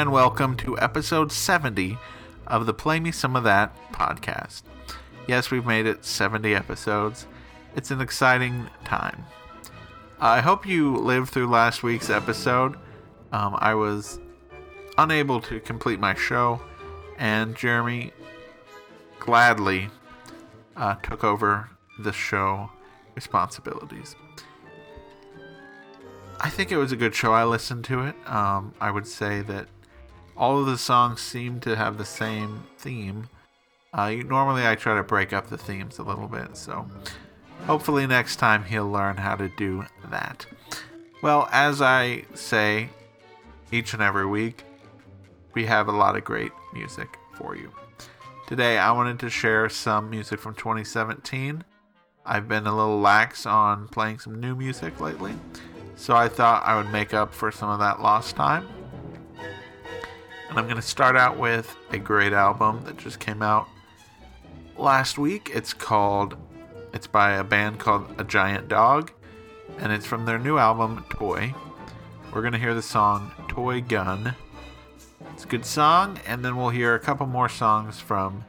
And welcome to episode 70 of the Play Me Some of That podcast. Yes, we've made it 70 episodes. It's an exciting time. I hope you lived through last week's episode. Um, I was unable to complete my show, and Jeremy gladly uh, took over the show responsibilities. I think it was a good show. I listened to it. Um, I would say that all of the songs seem to have the same theme. Uh, normally, I try to break up the themes a little bit, so hopefully next time he'll learn how to do that. Well, as I say each and every week, we have a lot of great music for you. Today, I wanted to share some music from 2017. I've been a little lax on playing some new music lately. So I thought I would make up for some of that lost time. And I'm going to start out with a great album that just came out last week. It's called, it's by a band called A Giant Dog, and it's from their new album, Toy. We're going to hear the song Toy Gun. It's a good song, and then we'll hear a couple more songs from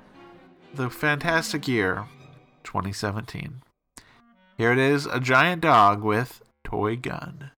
the fantastic year 2017. Here it is A Giant Dog with toy gun.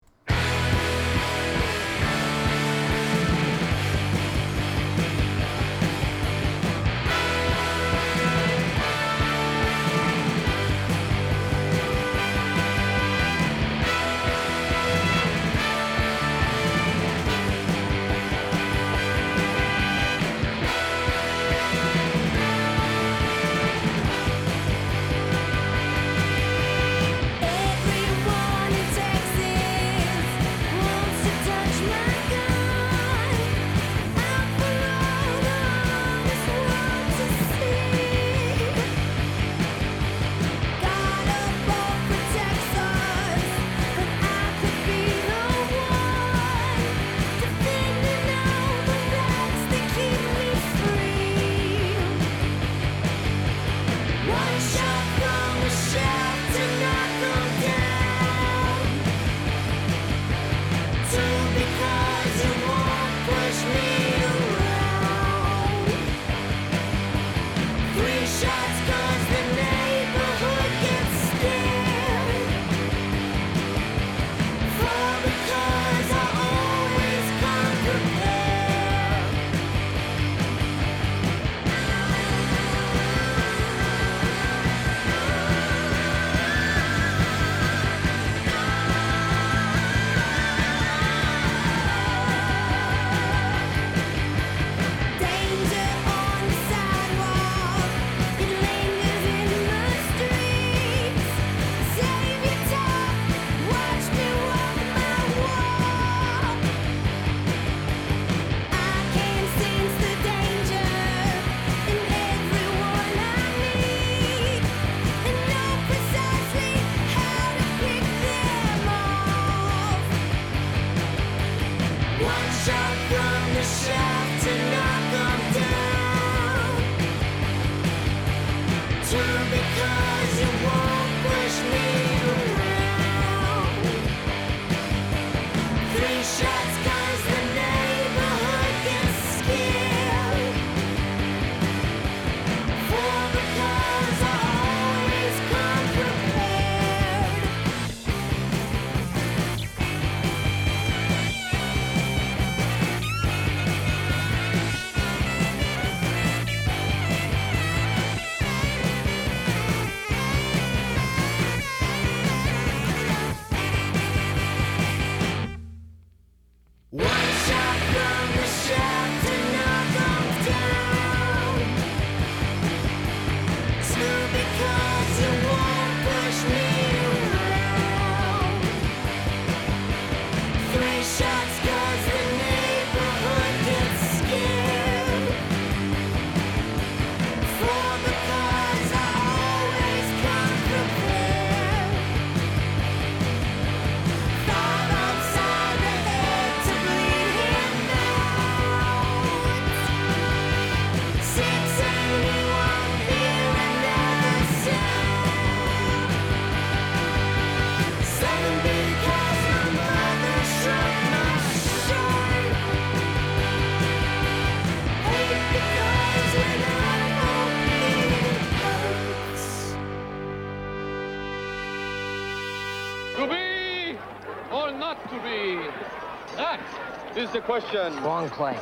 Question. Wrong play.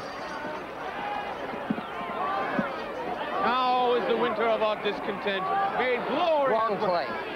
Now is the winter of our discontent made glorious. Wrong play.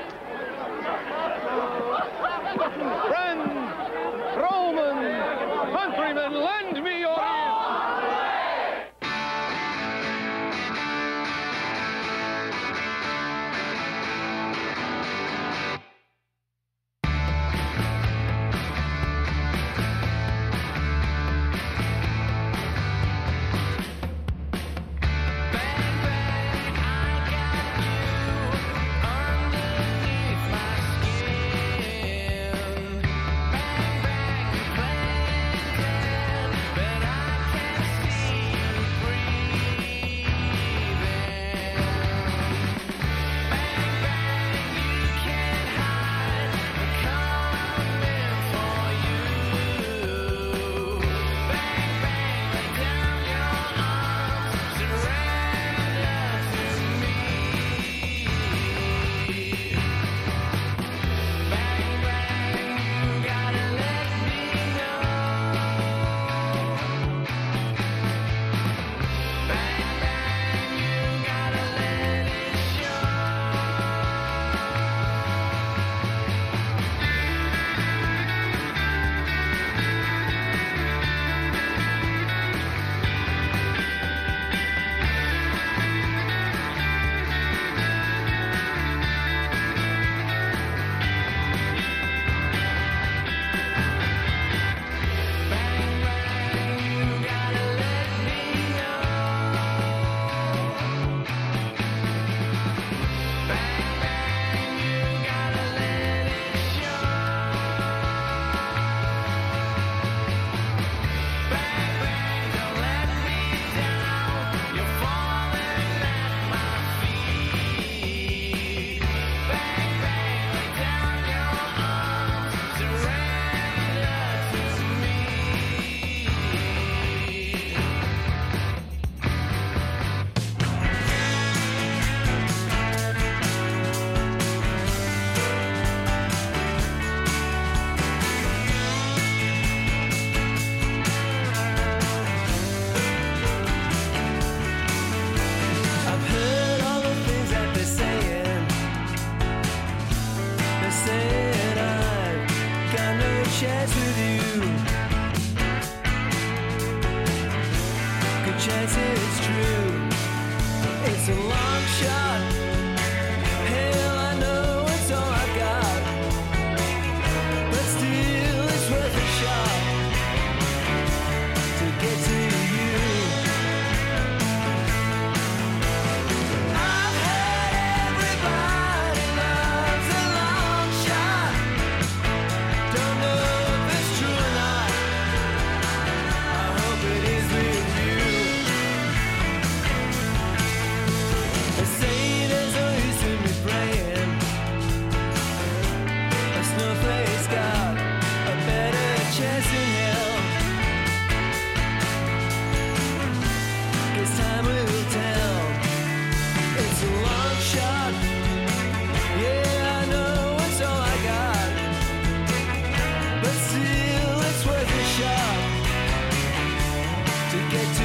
get to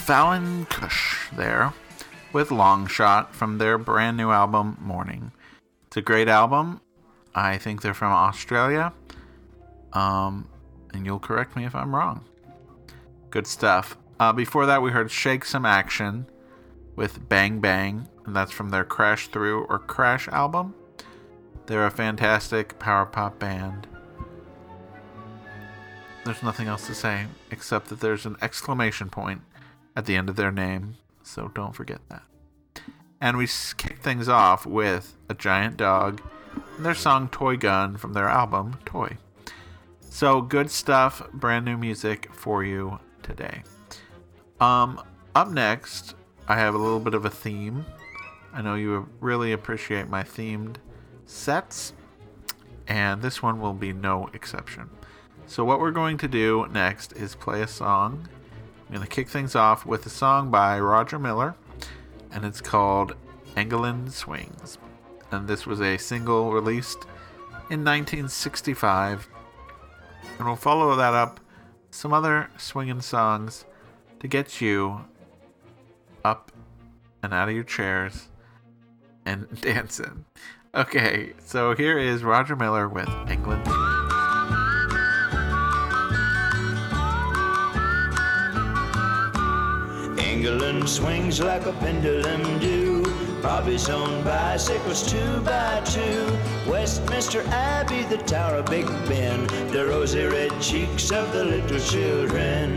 Fallon Cush there with Long Shot from their brand new album Morning. It's a great album. I think they're from Australia. Um, and you'll correct me if I'm wrong. Good stuff. Uh, before that, we heard Shake Some Action with Bang Bang, and that's from their Crash Through or Crash album. They're a fantastic power pop band. There's nothing else to say except that there's an exclamation point at the end of their name, so don't forget that. And we kick things off with a giant dog and their song Toy Gun from their album Toy. So good stuff, brand new music for you today. Um, up next, I have a little bit of a theme. I know you really appreciate my themed sets, and this one will be no exception. So, what we're going to do next is play a song. I'm going to kick things off with a song by Roger Miller, and it's called England Swings. And this was a single released in 1965. And we'll follow that up some other swinging songs to get you up and out of your chairs and dancing. Okay, so here is Roger Miller with England. England swings like a pendulum do. Bobby's own bicycles two by two. Westminster Abbey, the Tower of Big Ben, the rosy red cheeks of the little children.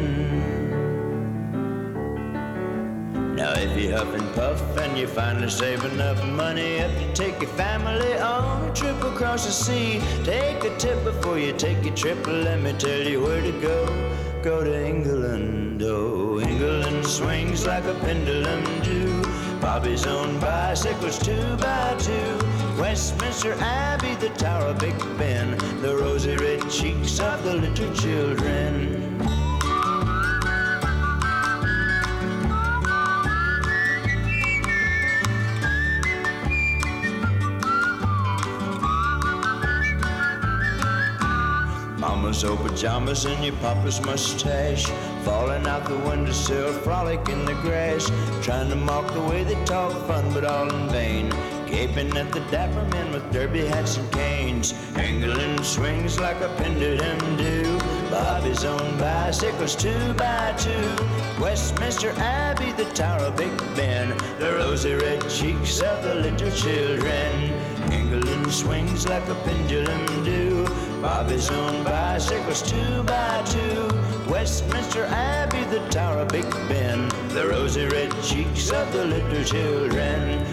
Now if you huff and puff and you finally save enough money up to take your family on a trip across the sea, take a tip before you take your trip. Let me tell you where to go. Go to England, oh, England swings like a pendulum do. Bobby's own bicycles two by two. Westminster Abbey, the Tower of Big Ben, the rosy red cheeks of the little children. Mama's old pajamas and your papa's mustache Falling out the windowsill, frolic in the grass Trying to mock the way they talk fun, but all in vain. Gaping at the dapper men with derby hats and canes England swings like a pendulum do. Bobby's own bicycles two by two. Westminster Abbey, the Tower of Big Ben The rosy red cheeks of the little children England swings like a pendulum do. Bobby's own bicycles two by two. Westminster Abbey, the Tower of Big Ben, the rosy red cheeks of the little children.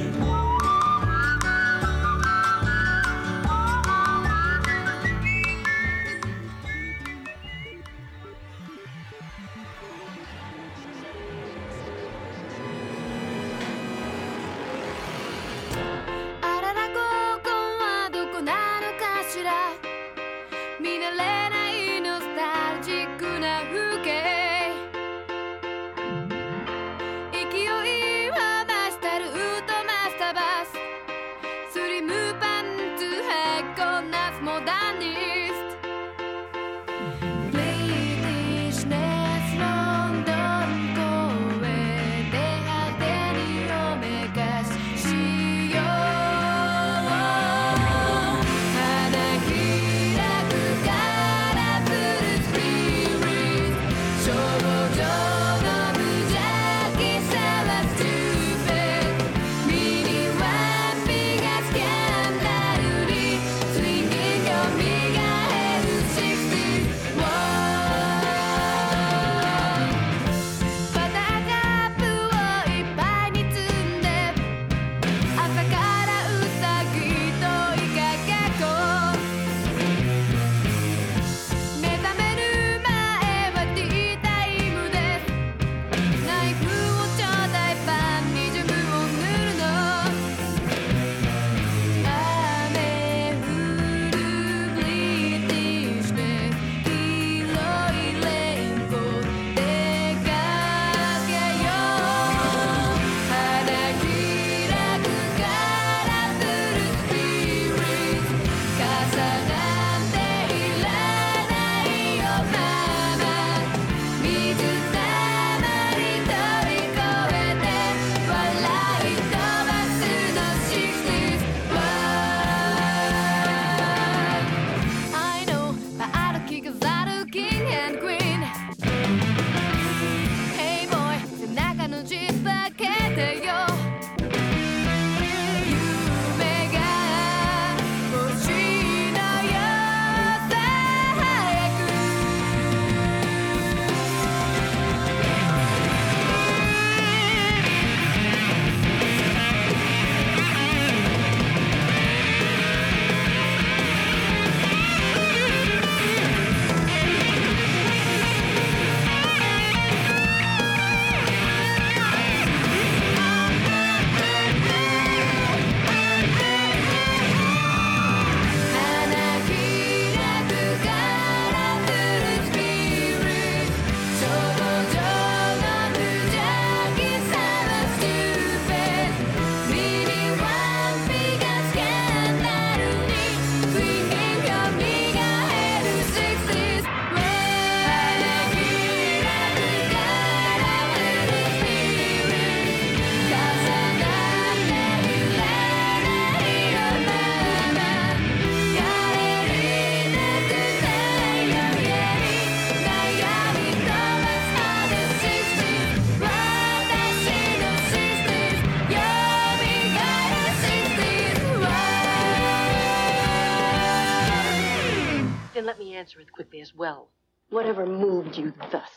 Answer it quickly as well. Whatever moved you thus,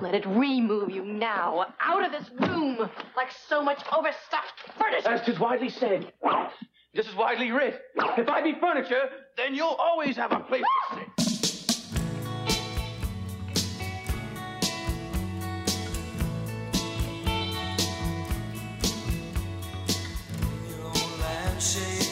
let it remove you now, out of this room, like so much overstuffed furniture. As 'tis widely said, just as widely writ. If I be furniture, then you'll always have a place to sit. Somewhere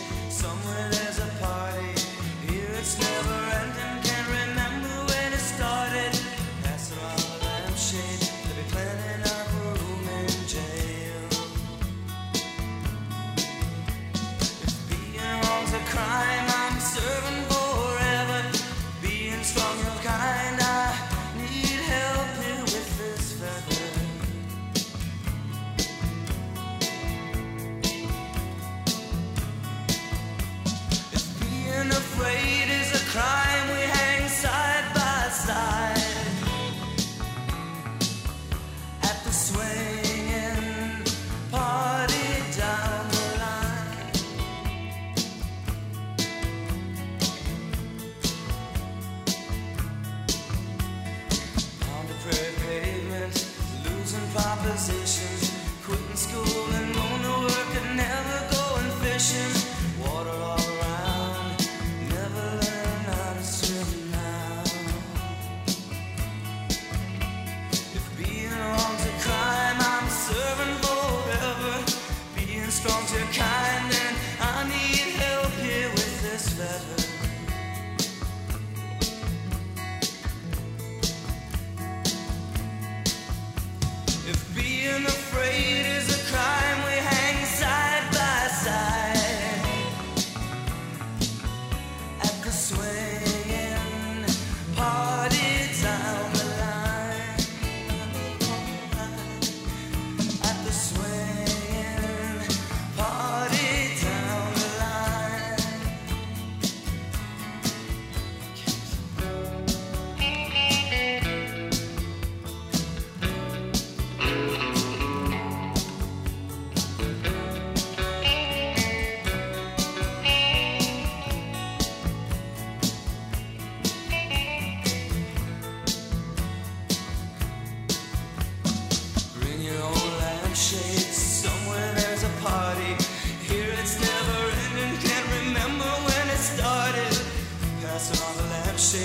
On the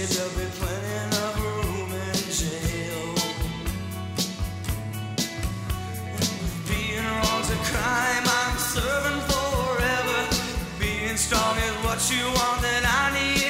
there'll be plenty of room in jail. Being wrong's a crime, I'm serving forever. Being strong is what you want, then I need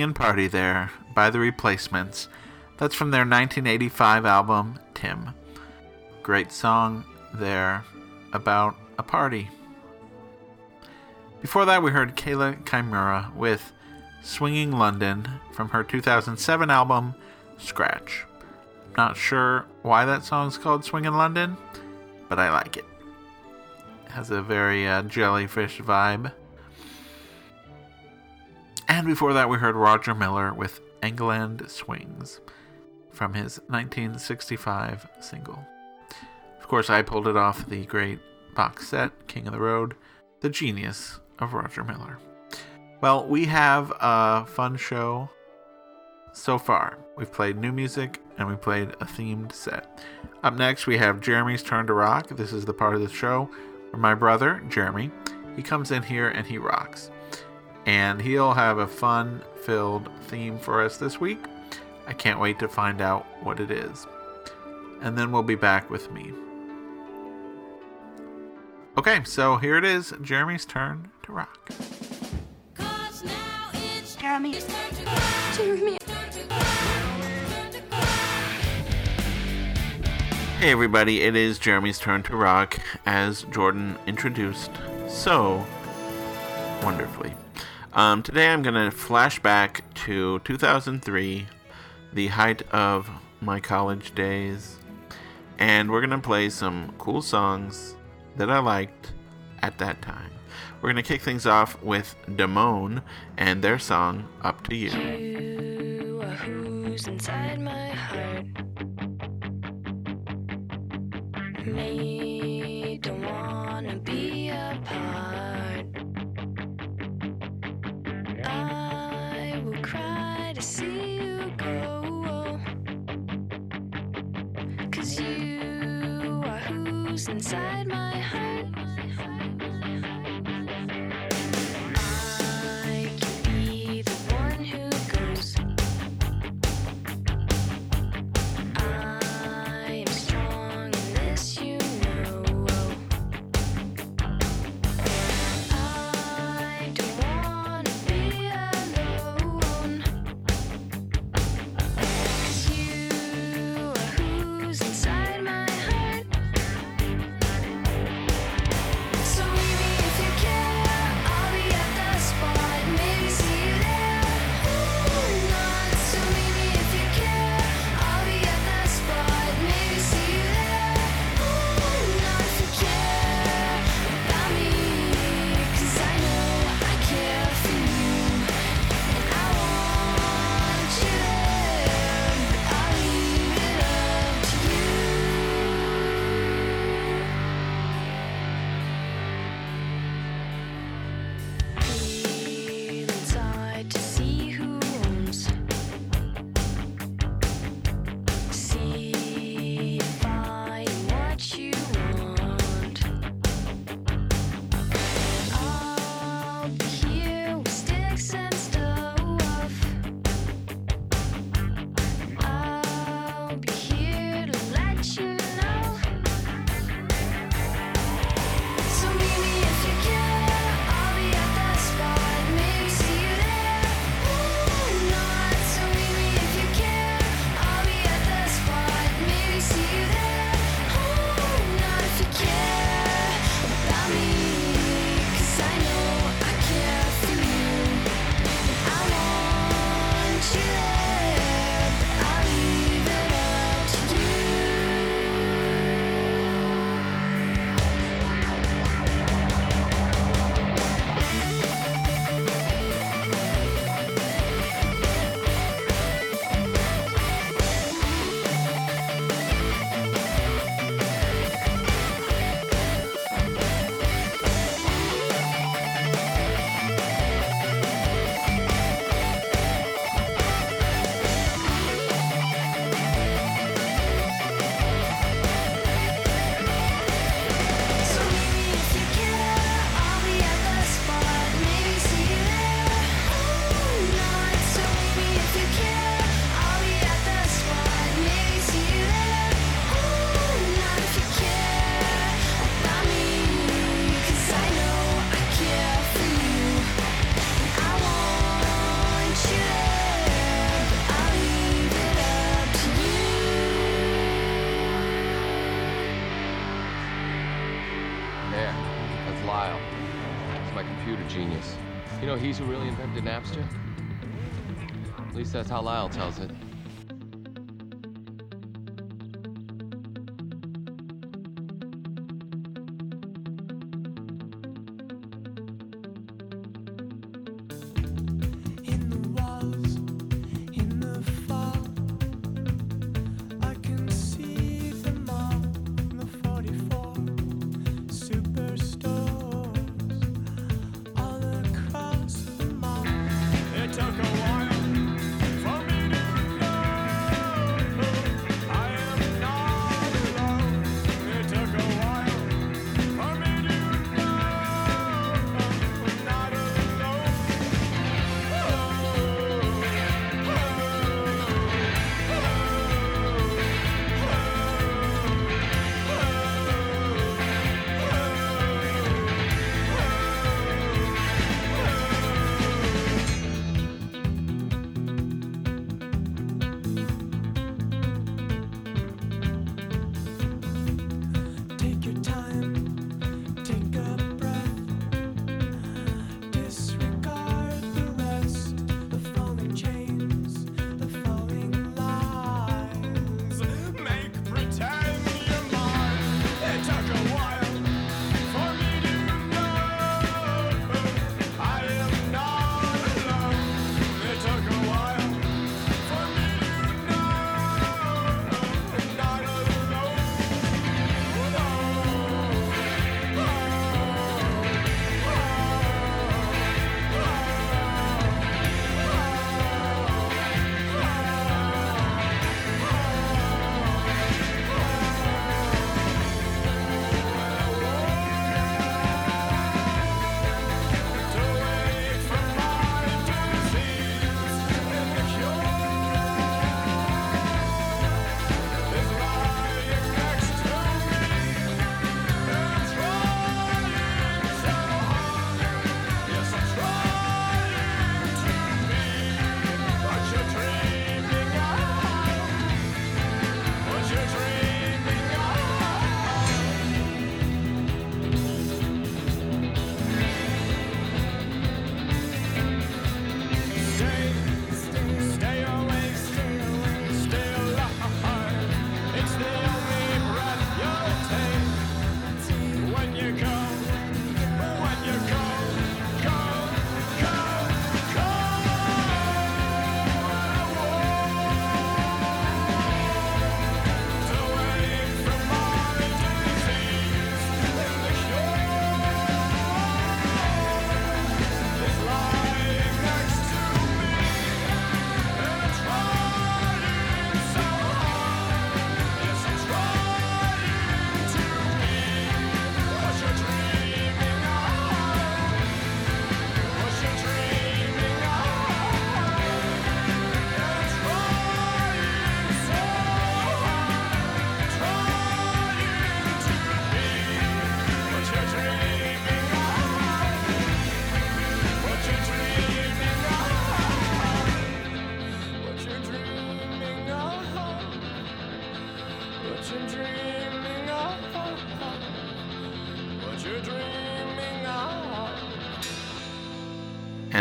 Swingin' Party there by The Replacements. That's from their 1985 album, Tim. Great song there about a party. Before that, we heard Kaela Kimura with Swinging London from her 2007 album, Scratch. Not sure why that song's called Swinging London, but I like it. It has a very uh, jellyfish vibe. And before that, we heard Roger Miller with England Swings from his 1965 single. Of course, I pulled it off the great box set, King of the Road, The Genius of Roger Miller. Well, we have a fun show so far. We've played new music and we played a themed set. Up next, we have Jeremy's Turn to Rock. This is the part of the show where my brother, Jeremy, he comes in here and he rocks and he'll have a fun filled theme for us this week. I can't wait to find out what it is. And then we'll be back with me. Okay, so here it is Jeremy's turn to rock. Jeremy. Hey everybody, it is Jeremy's turn to rock as Jordan introduced so wonderfully. Um, today I'm going to flash back to 2003, the height of my college days, and we're going to play some cool songs that I liked at that time. We're going to kick things off with Damone and their song Up to You. You inside my heart. Me don't want to be apart. inside my heart. who really invented Napster? At least that's how Lyle tells it.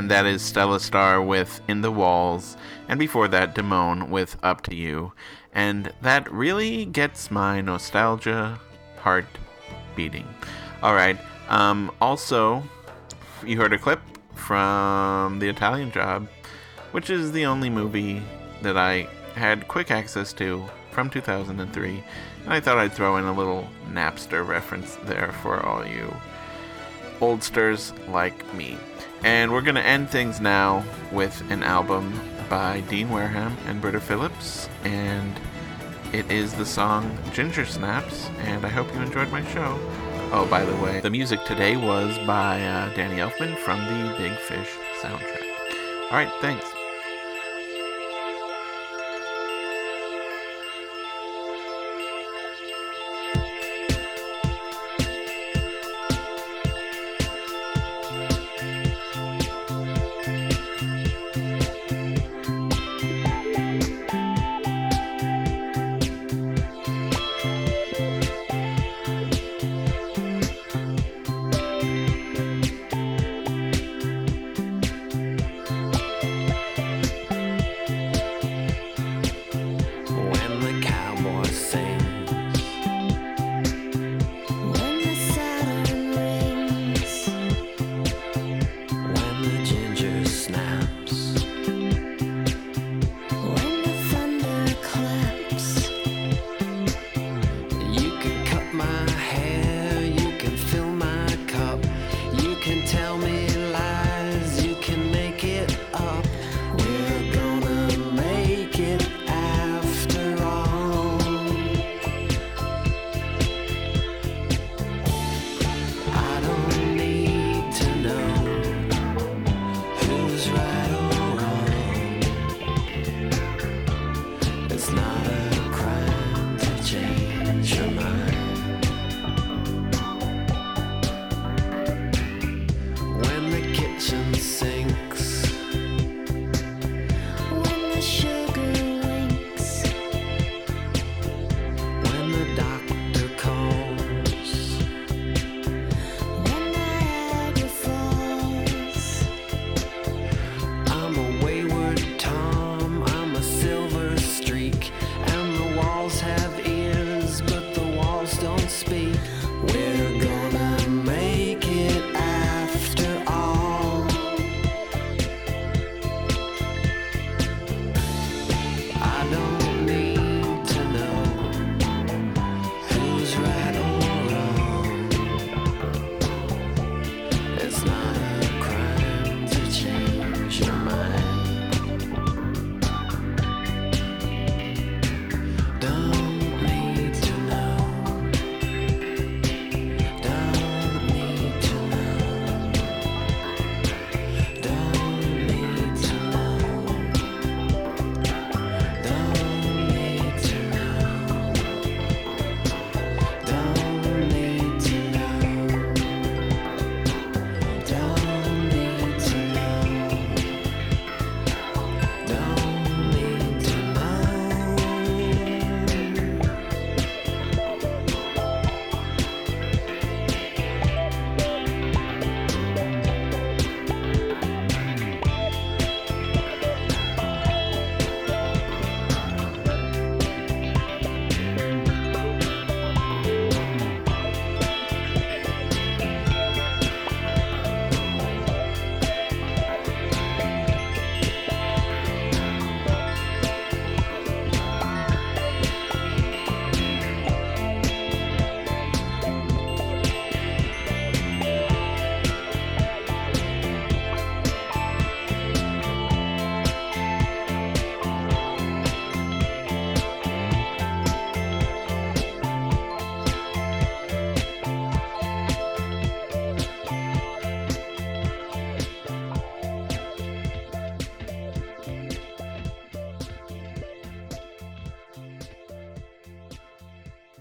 That is stellastarr* with In the Walls, and before that, Damone with Up to You. And that really gets my nostalgia heart beating. Alright, um, also, you heard a clip from The Italian Job, which is the only movie that I had quick access to from 2003. And I thought I'd throw in a little Napster reference there for all you oldsters like me. And we're going to end things now with an album by Dean Wareham and Britta Phillips. And it is the song Ginger Snaps. And I hope you enjoyed my show. Oh, by the way, the music today was by uh, Danny Elfman from the Big Fish soundtrack. All right, thanks.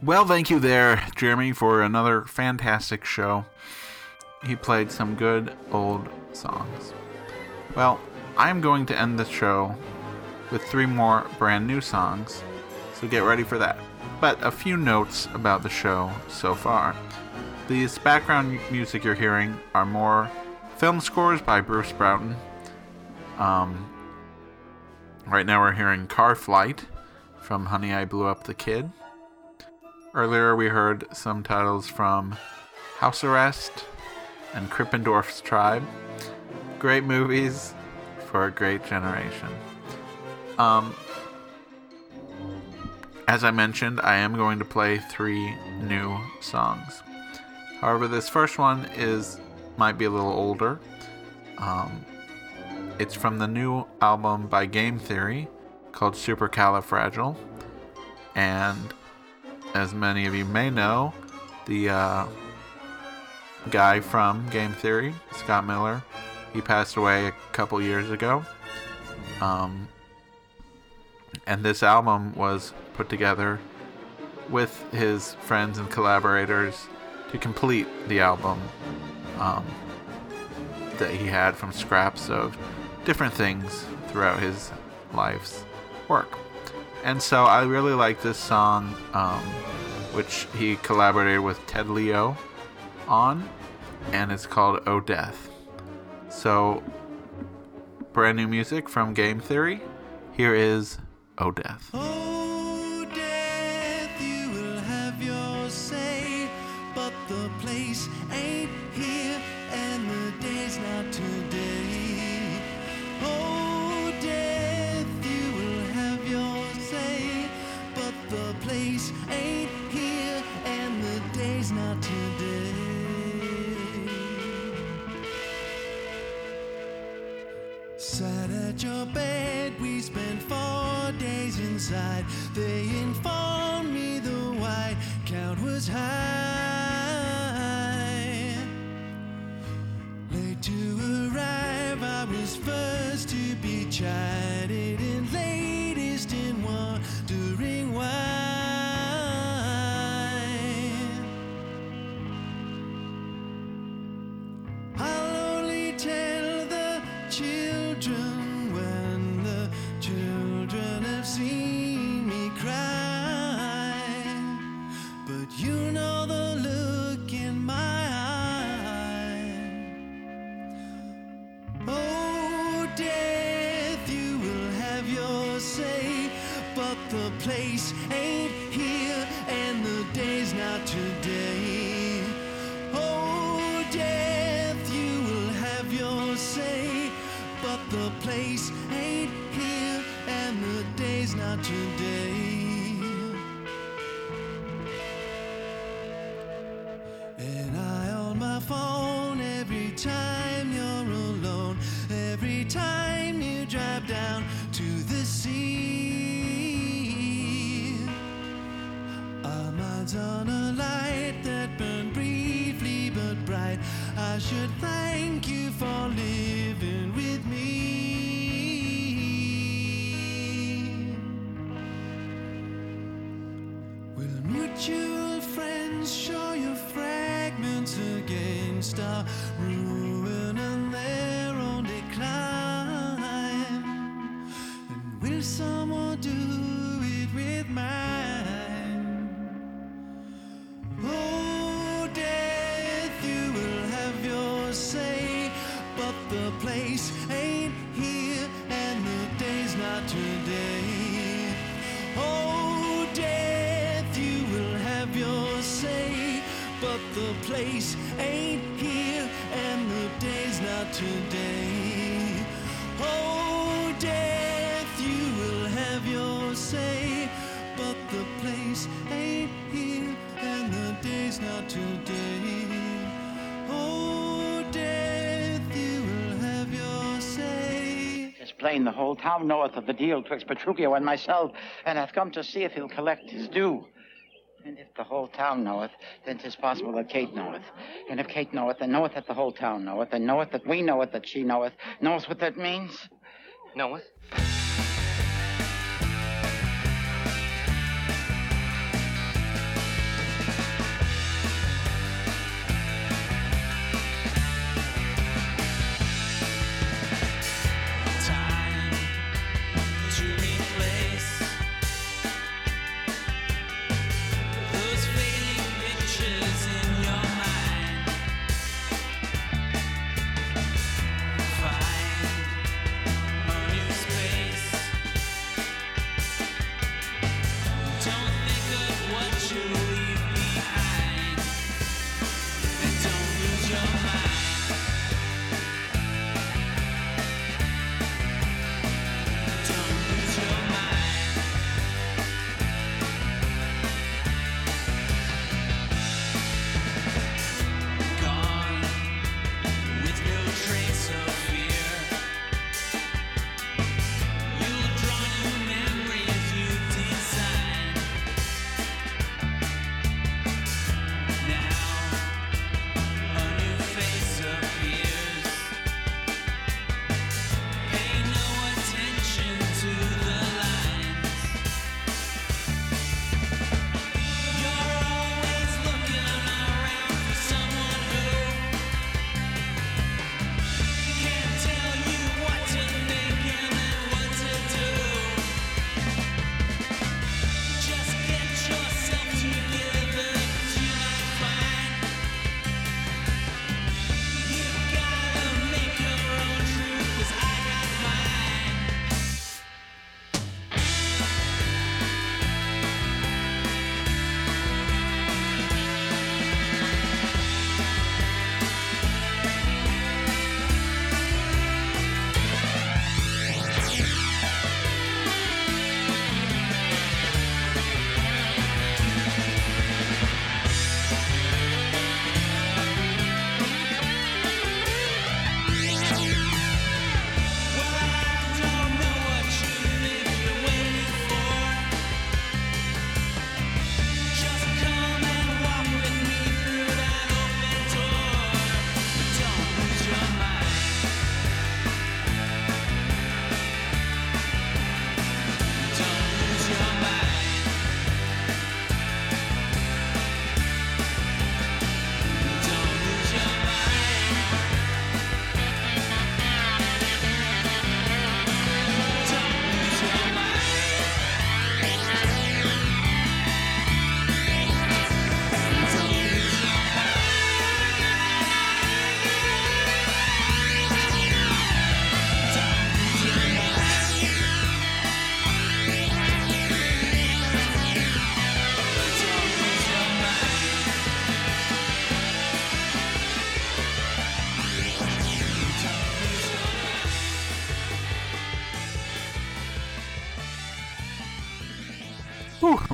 Well, thank you there, Jeremy, for another fantastic show. He played some good old songs. Well, I'm going to end the show with three more brand new songs, so get ready for that. but a few notes about the show so far. These background music you're hearing are more film scores by Bruce Broughton. Um, right now we're hearing Car Flight from Honey I Blew Up the Kid. Earlier we heard some titles from House Arrest and Krippendorf's Tribe. Great movies for a great generation. Um, as I mentioned, I am going to play three new songs. However, this first one is might be a little older. Um, it's from the new album by Game Theory called Supercalifragile, and as many of you may know, the uh, guy from Game Theory, Scott Miller, he passed away a couple years ago. Um, and this album was put together with his friends and collaborators to complete the album um, that he had from scraps of different things throughout his life's work. And so I really like this song, um, which he collaborated with Ted Leo on, and it's called Oh Death. So, brand new music from Game Theory. Here is Oh Death. Will someone do it with mine? Oh, death, you will have your say, but the place ain't here, and the day's not today. Oh, death, you will have your say, but the place ain't here, and the day's not today. The whole town knoweth of the deal twixt Petruchio and myself, and hath come to see if he'll collect his due. And if the whole town knoweth, then 'tis possible that Kate knoweth. And if Kate knoweth, then knoweth that the whole town knoweth, and knoweth that we knoweth that she knoweth. Knows what that means? Knoweth?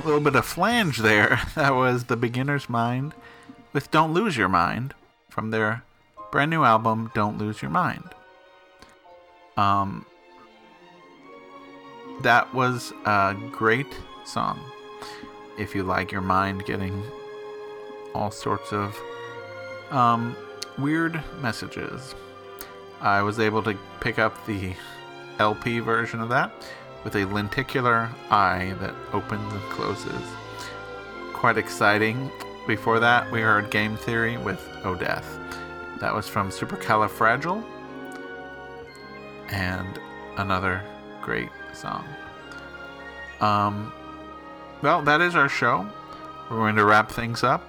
Little bit of flange there. That was The Beginner's Mynd with Don't Lose Your Mind from their brand new album, Don't Lose Your Mind. Um, that was a great song. If you like your mind getting all sorts of um, weird messages, I was able to pick up the LP version of that with a lenticular eye that opens and closes. Quite exciting. Before that, we heard Game Theory with Death. That was from Supercalifragile and another great song. Um, well, that is our show. We're going to wrap things up.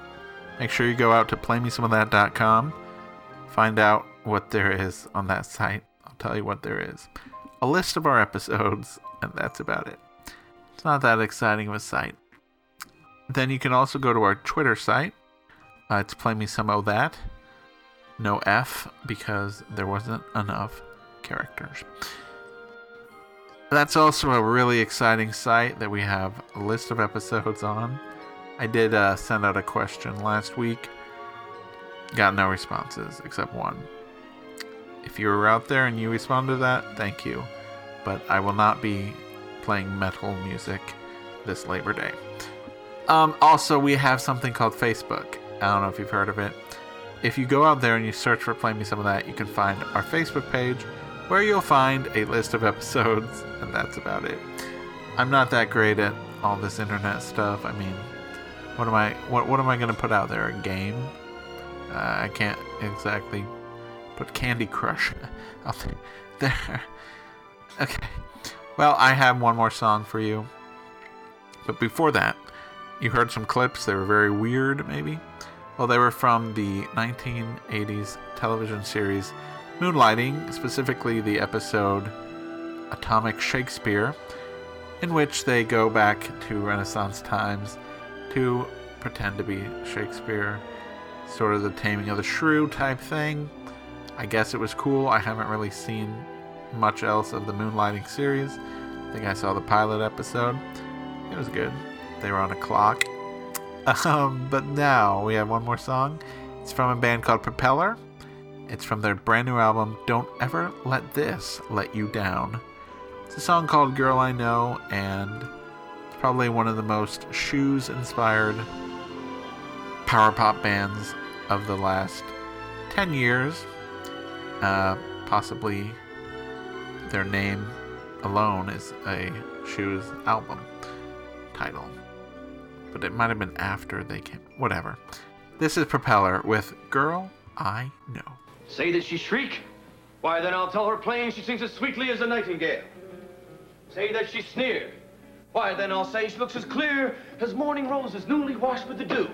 Make sure you go out to playmesomeofthat.com. Find out what there is on that site. I'll tell you what there is. A list of our episodes, and that's about it. It's not that exciting of a site. Then you can also go to our Twitter site. Uh, it's Play Me Some of That. No F because there wasn't enough characters. That's also a really exciting site that we have a list of episodes on. I did uh, send out a question last week. Got no responses except one. If you were out there and you responded to that, thank you. But I will not be playing metal music this Labor Day. Um, also, we have something called Facebook. I don't know if you've heard of it. If you go out there and you search for Play Me Some of That, you can find our Facebook page where you'll find a list of episodes, and that's about it. I'm not that great at all this internet stuff. I mean, what am I what what am I gonna put out there? A game? Uh, I can't exactly put Candy Crush out there. Okay. Well, I have one more song for you. But before that, you heard some clips. They were very weird, maybe. Well, they were from the 1980s television series Moonlighting, specifically the episode Atomic Shakespeare, in which they go back to Renaissance times to pretend to be Shakespeare, sort of the taming of the shrew type thing. I guess it was cool. I haven't really seen much else of the Moonlighting series. I think I saw the pilot episode. It was good. They were on a clock. Um, but now we have one more song. It's from a band called Propeller. It's from their brand new album, Don't Ever Let This Let You Down. It's a song called Girl I Know, and it's probably one of the most Shoes inspired power pop bands of the last 10 years. Uh, possibly their name alone is a Shoes album title. But it might have been after they came. Whatever. This is Propeller with Girl I Know. Say that she shriek? Why, then I'll tell her plain she sings as sweetly as a nightingale. Say that she sneer? Why, then I'll say she looks as clear as morning roses newly washed with the dew.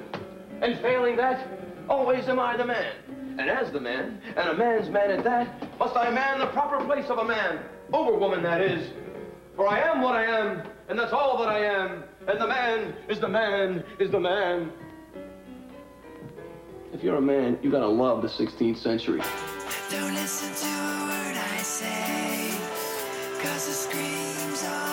And failing that, always am I the man. And as the man, and a man's man at that, must I man the proper place of a man, over woman that is. For I am what I am, and that's all that I am. And the man is the man is the man. If you're a man, you gotta love the 16th century. Don't listen to a word I say, cause the screams same.